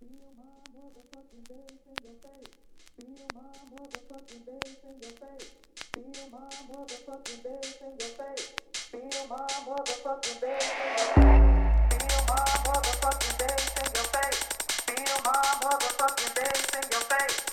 Feel my motherfucking bass in your face. Feel my motherfucking bass in your face. Feel my motherfucking bass in your face. Feel my motherfucking bass in your face. Feel my motherfucking bass in your face. Feel my motherfucking bass in your face.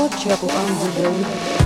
What trouble on the road?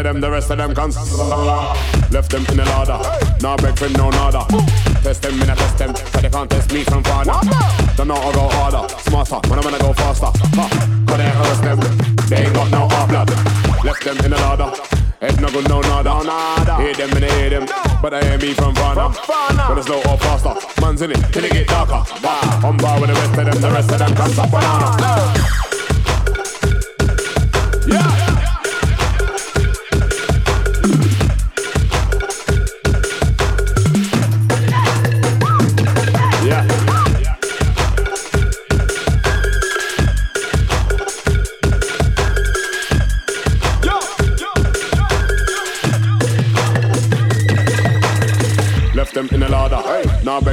To them, the rest of them can't. Left them in the ladder, now break for no nada. Test them, in a test them, but they can't test me from far now. Don't know how go harder, smarter, when I'm gonna go faster. Ha, cause they hurt them, they ain't got no hard blood. Left them in the ladder. Head no good, no nada. nada. Hate them and they hate them, but I hear me from far now. But it's slow or faster, man's in it till it get darker. On bar with the rest of them, the rest of them can't stop banana.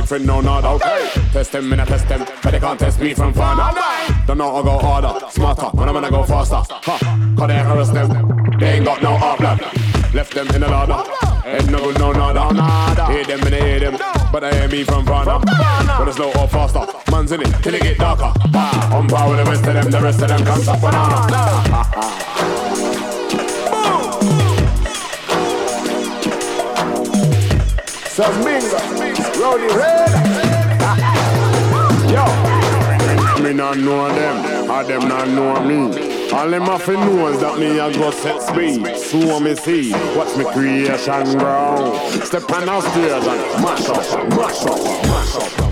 Friend, no, not okay. Test them, in a test them, but they can't test me from far now. Don't know how go harder, smarter, when I'm gonna go faster. Ha, cause they harass them, they ain't got no art blood. Left them in the ladder, head no good, no nada. Hear them and they hear them, but they hear me from far now. But it's slow or faster, man's in it, till it get darker. Par with the rest of them, the rest of them can't stop banana. Rowdy Red. Yo, me not know them, or them not know me. All them have to know that me a go set speed. So me see, watch me creation grow. Step on the stage and mash up, mash up, mash up,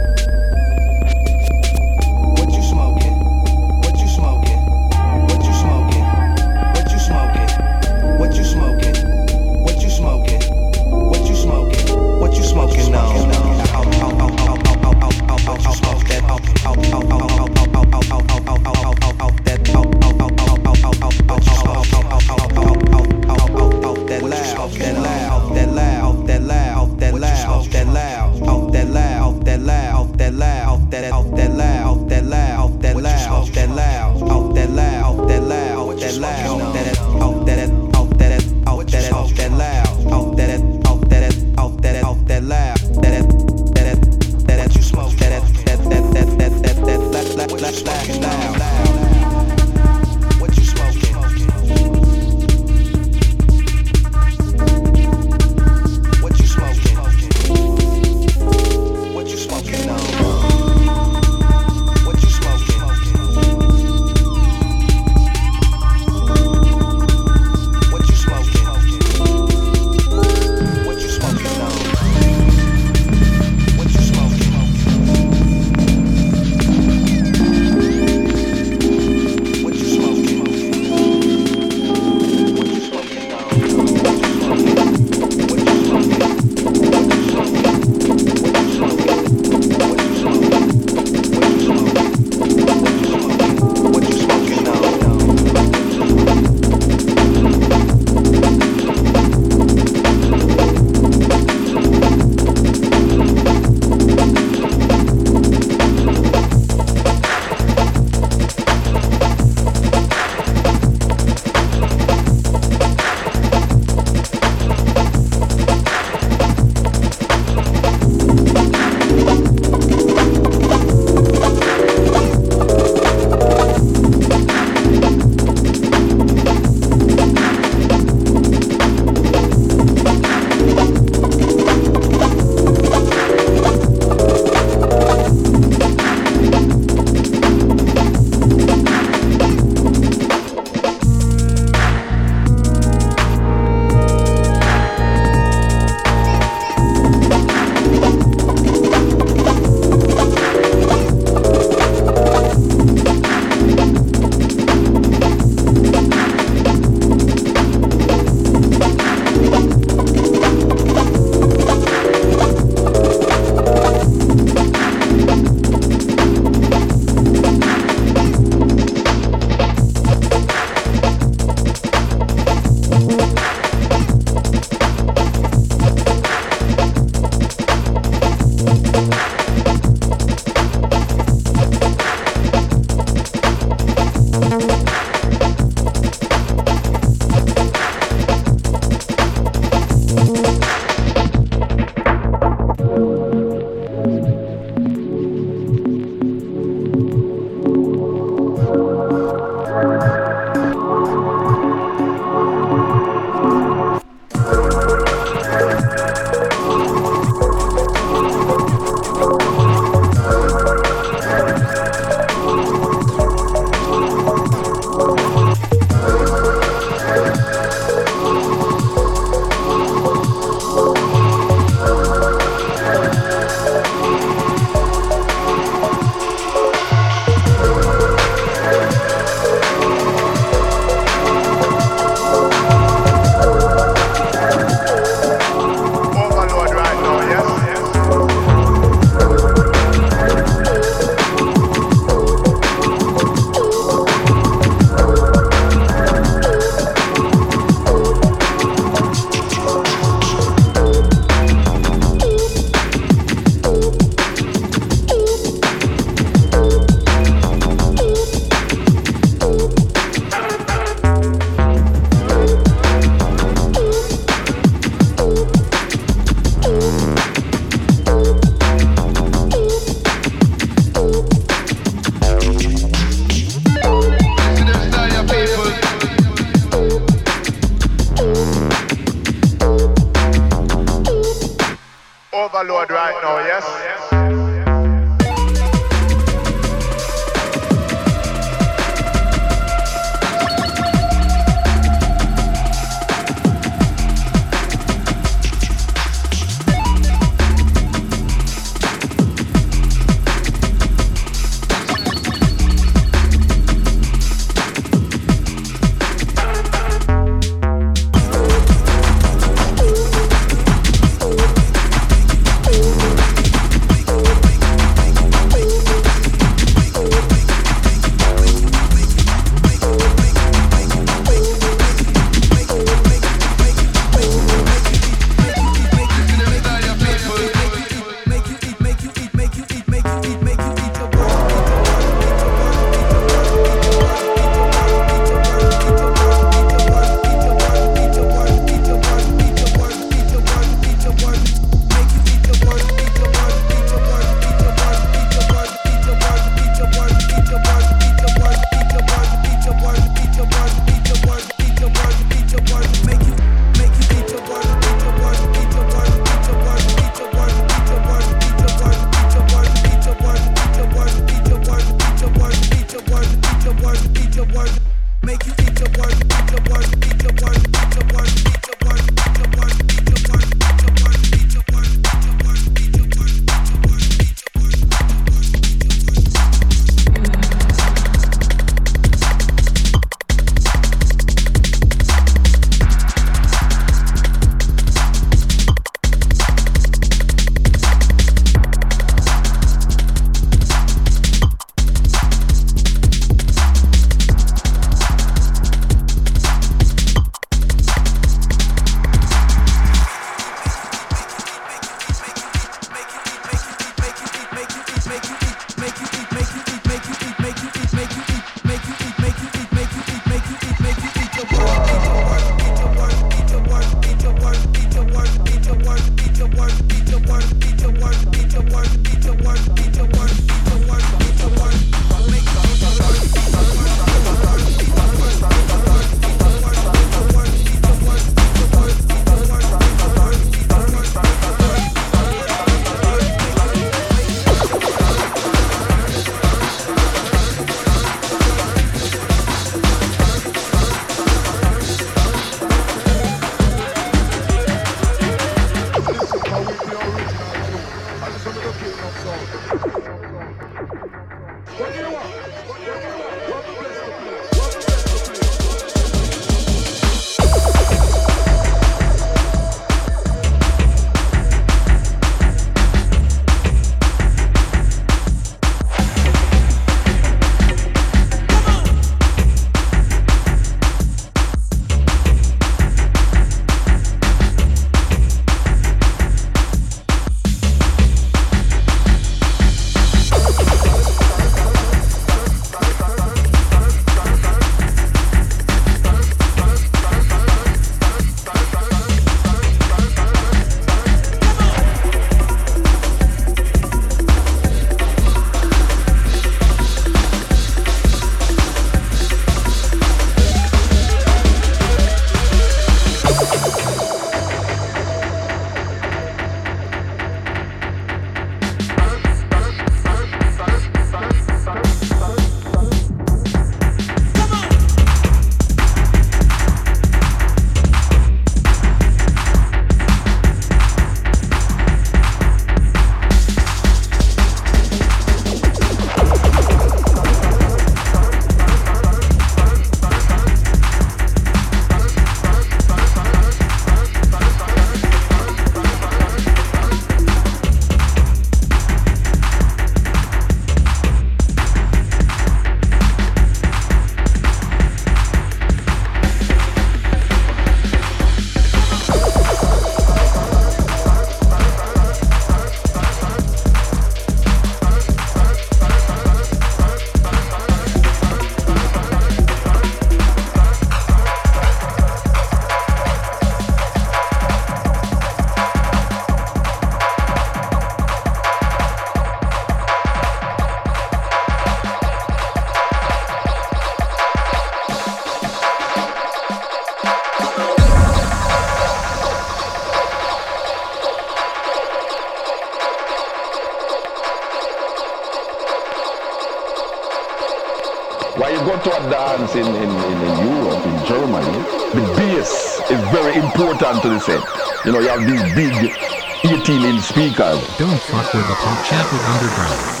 You know, you have these big 18 inch speakers. Don't fuck with the pop chat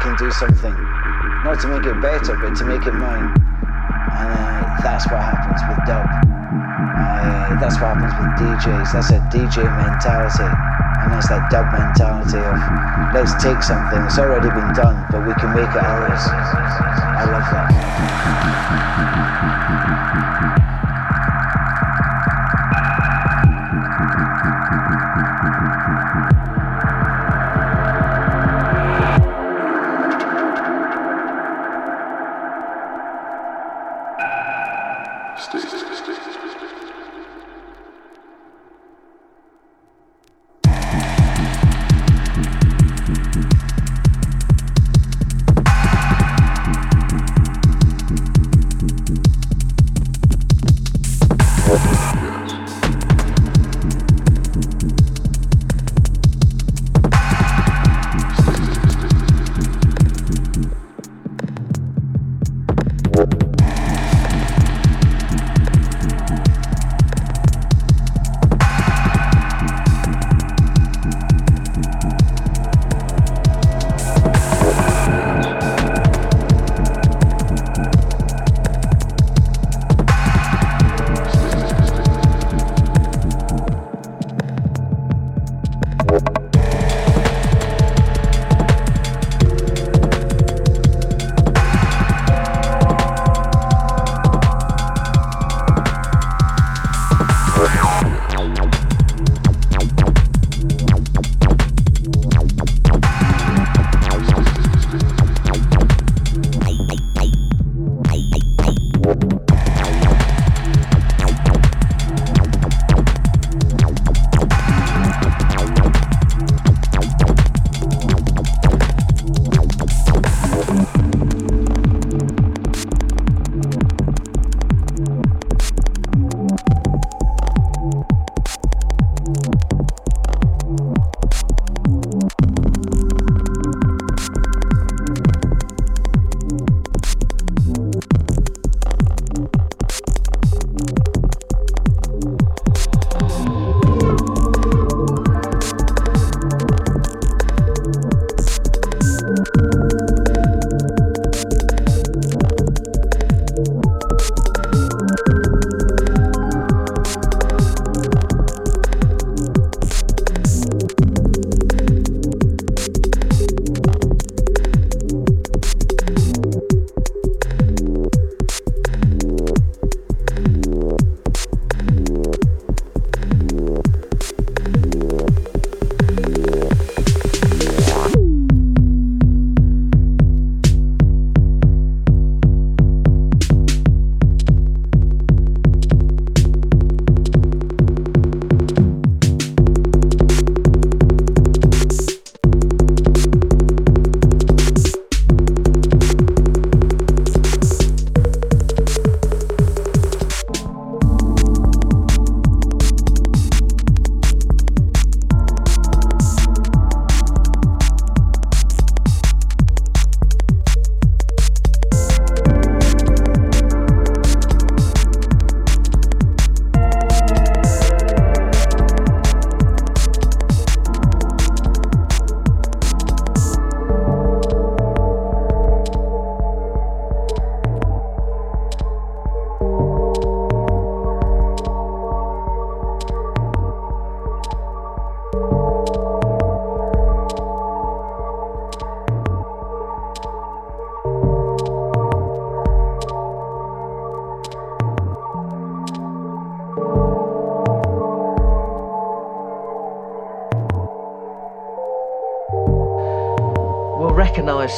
with do something, not to make it better, but to make it mine. And uh, that's what happens with dub. Uh, that's what happens with DJs. That's a DJ mentality. And that's that dub mentality of let's take something that's already been done, but we can make it ours. I love that.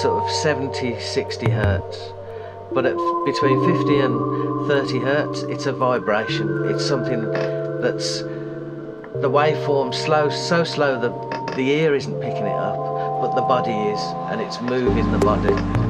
Sort of 70, 60 hertz, but at between 50 and 30 hertz, it's a vibration. It's something that's the waveform slow, so slow that the ear isn't picking it up, but the body is, and it's moving the body.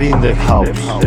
In the house.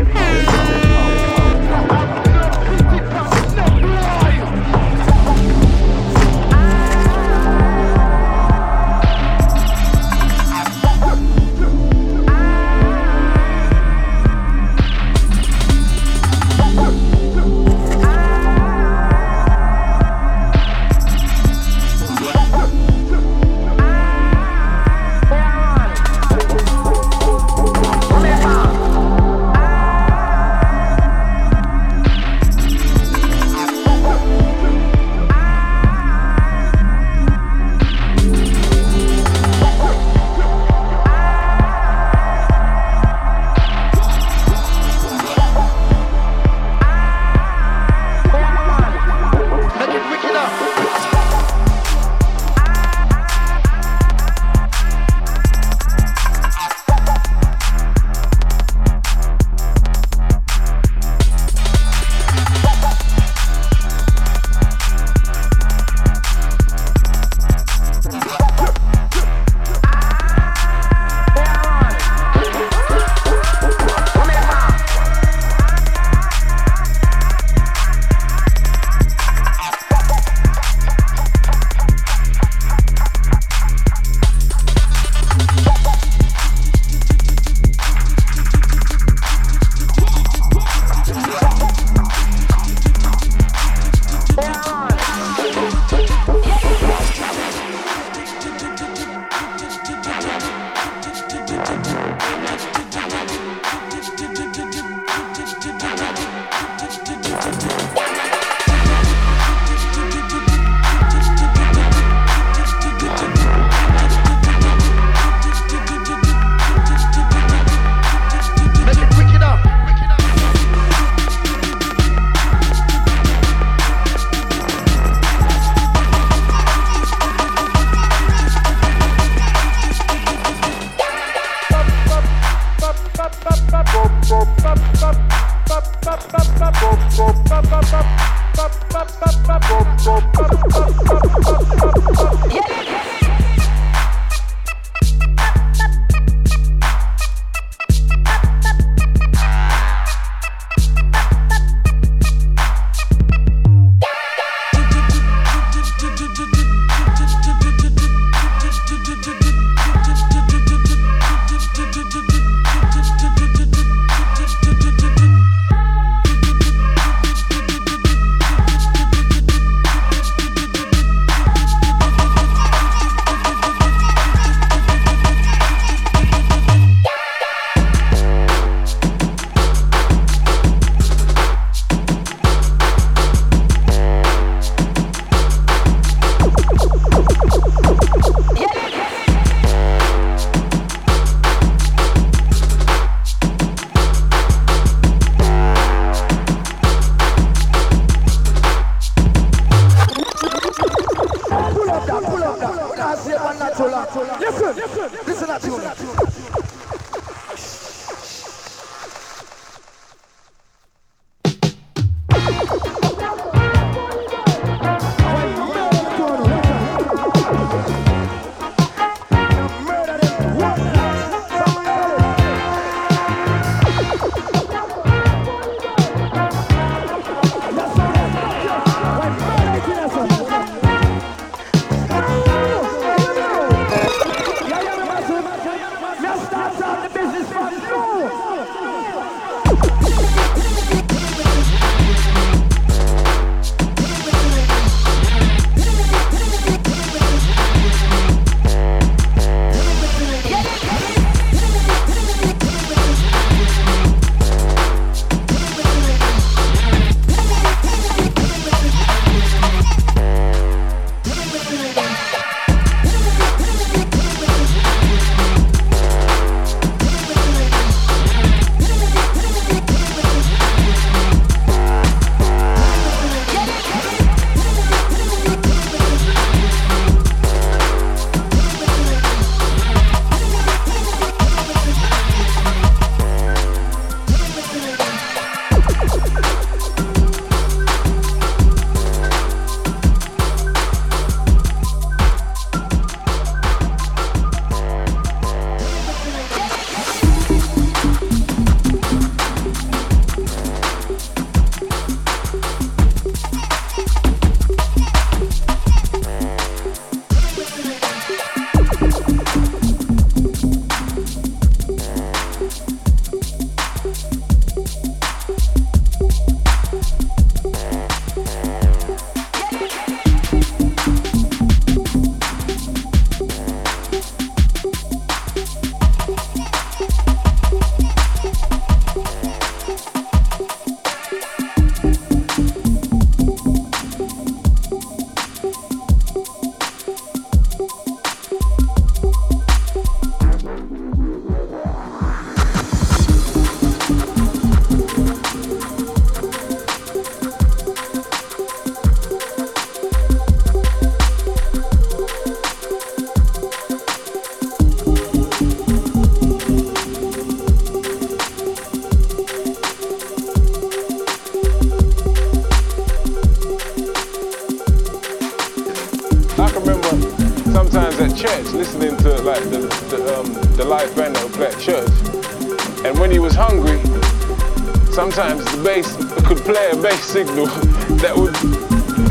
That would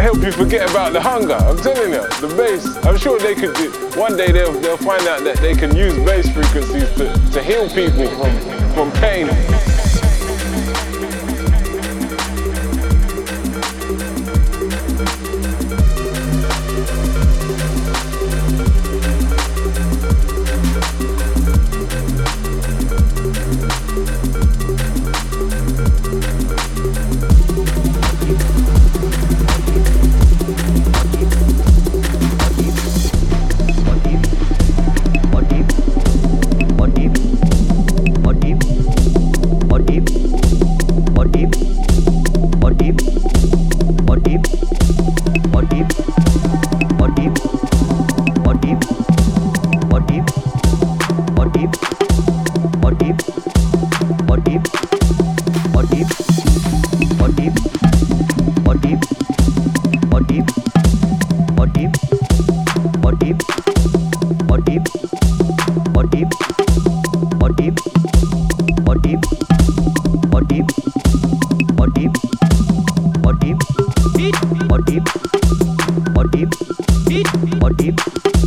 help you forget about the hunger. I'm telling you, the bass. I'm sure they could do. One day they'll they'll find out that they can use bass frequencies to, to heal people from from pain. I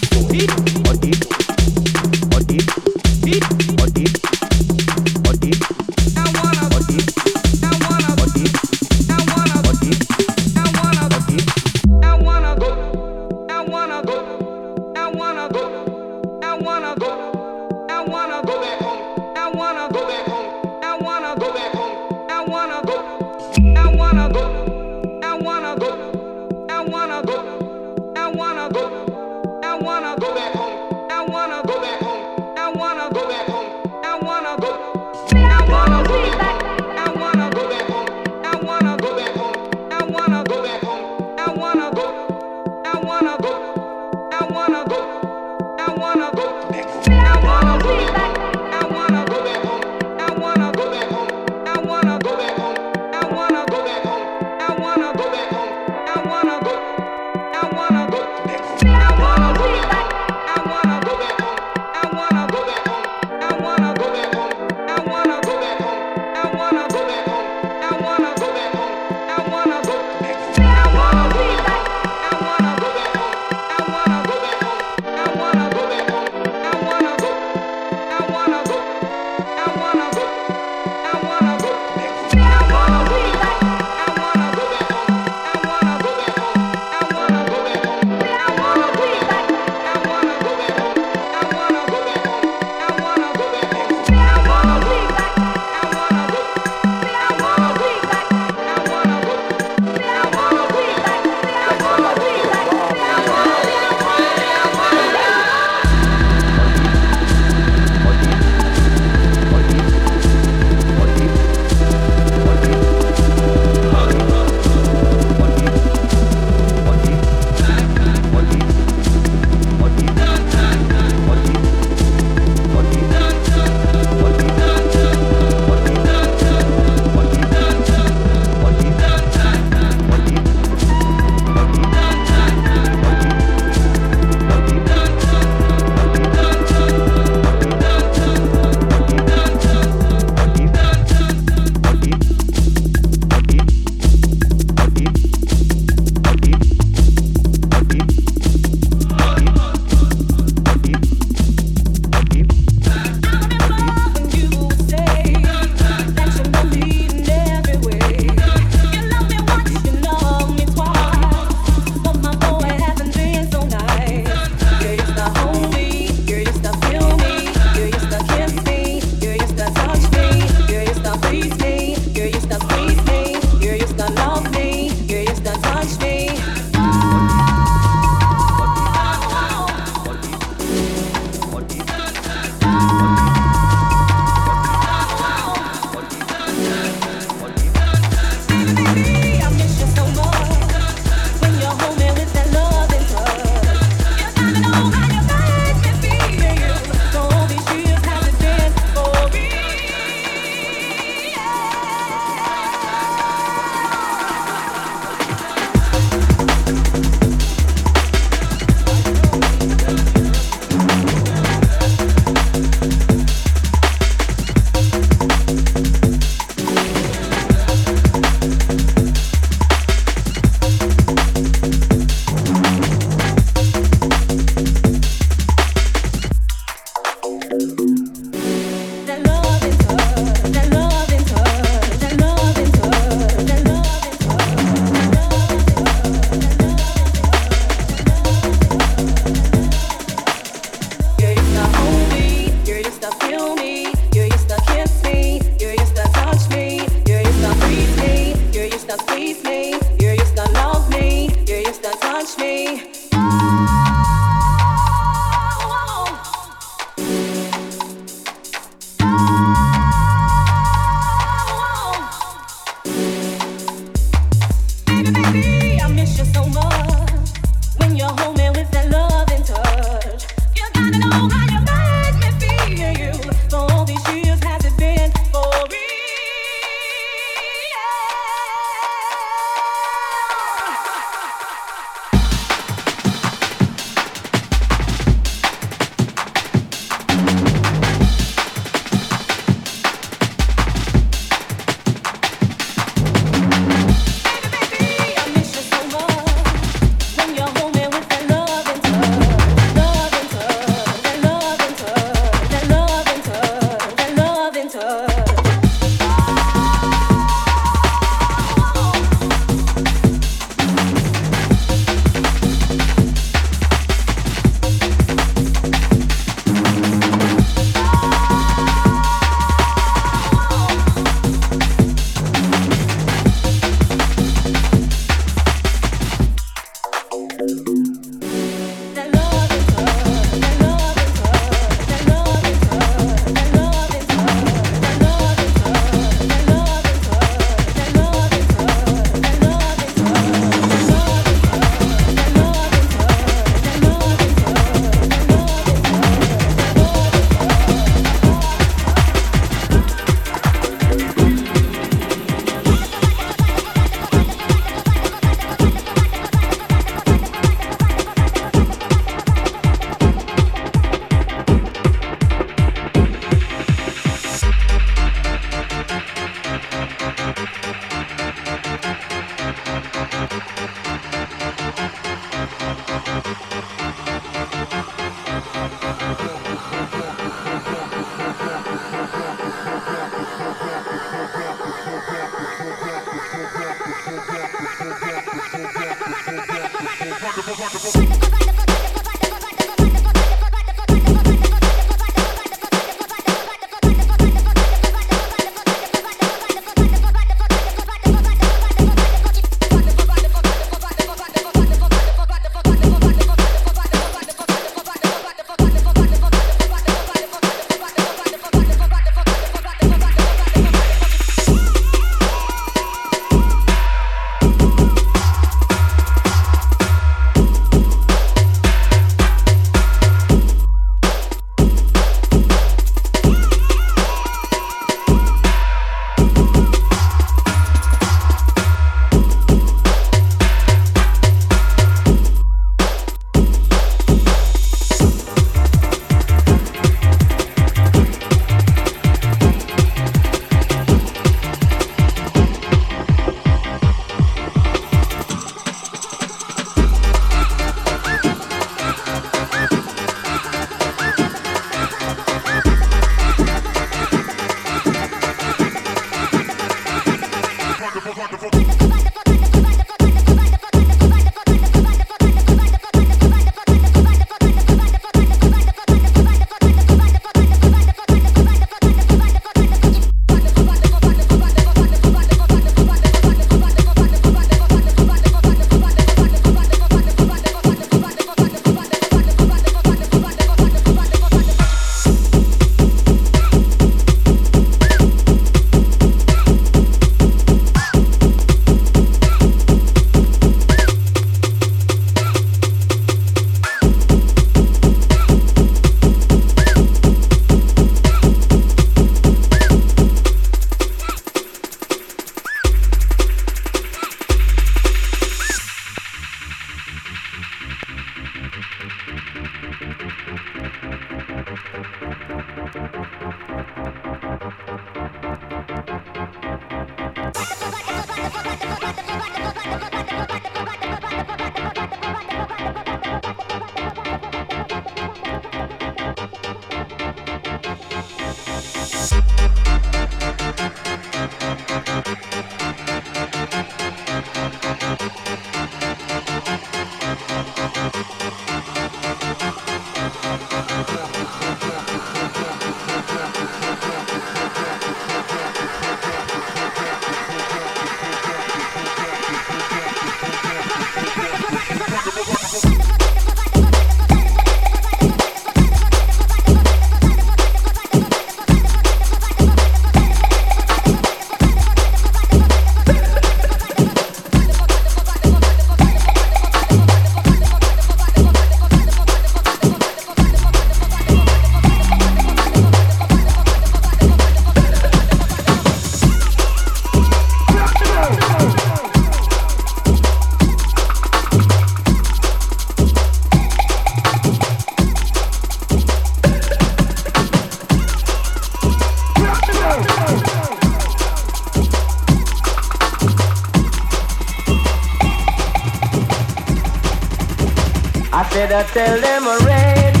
I tell them already.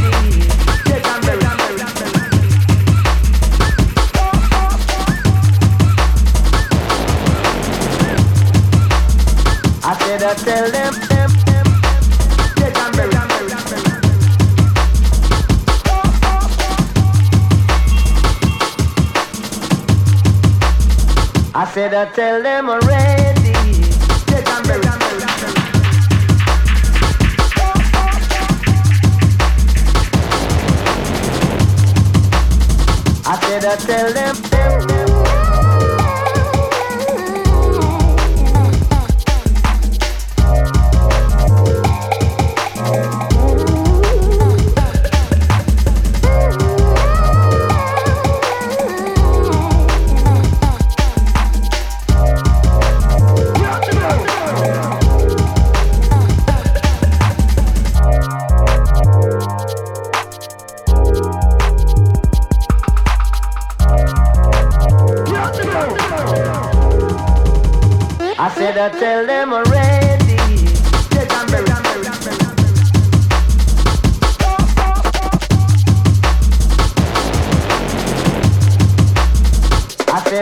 I said I tell them, them, them, I said I tell them already. I said I tell them.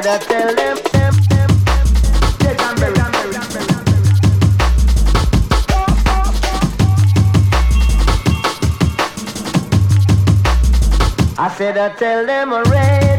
I said I tell them, them already.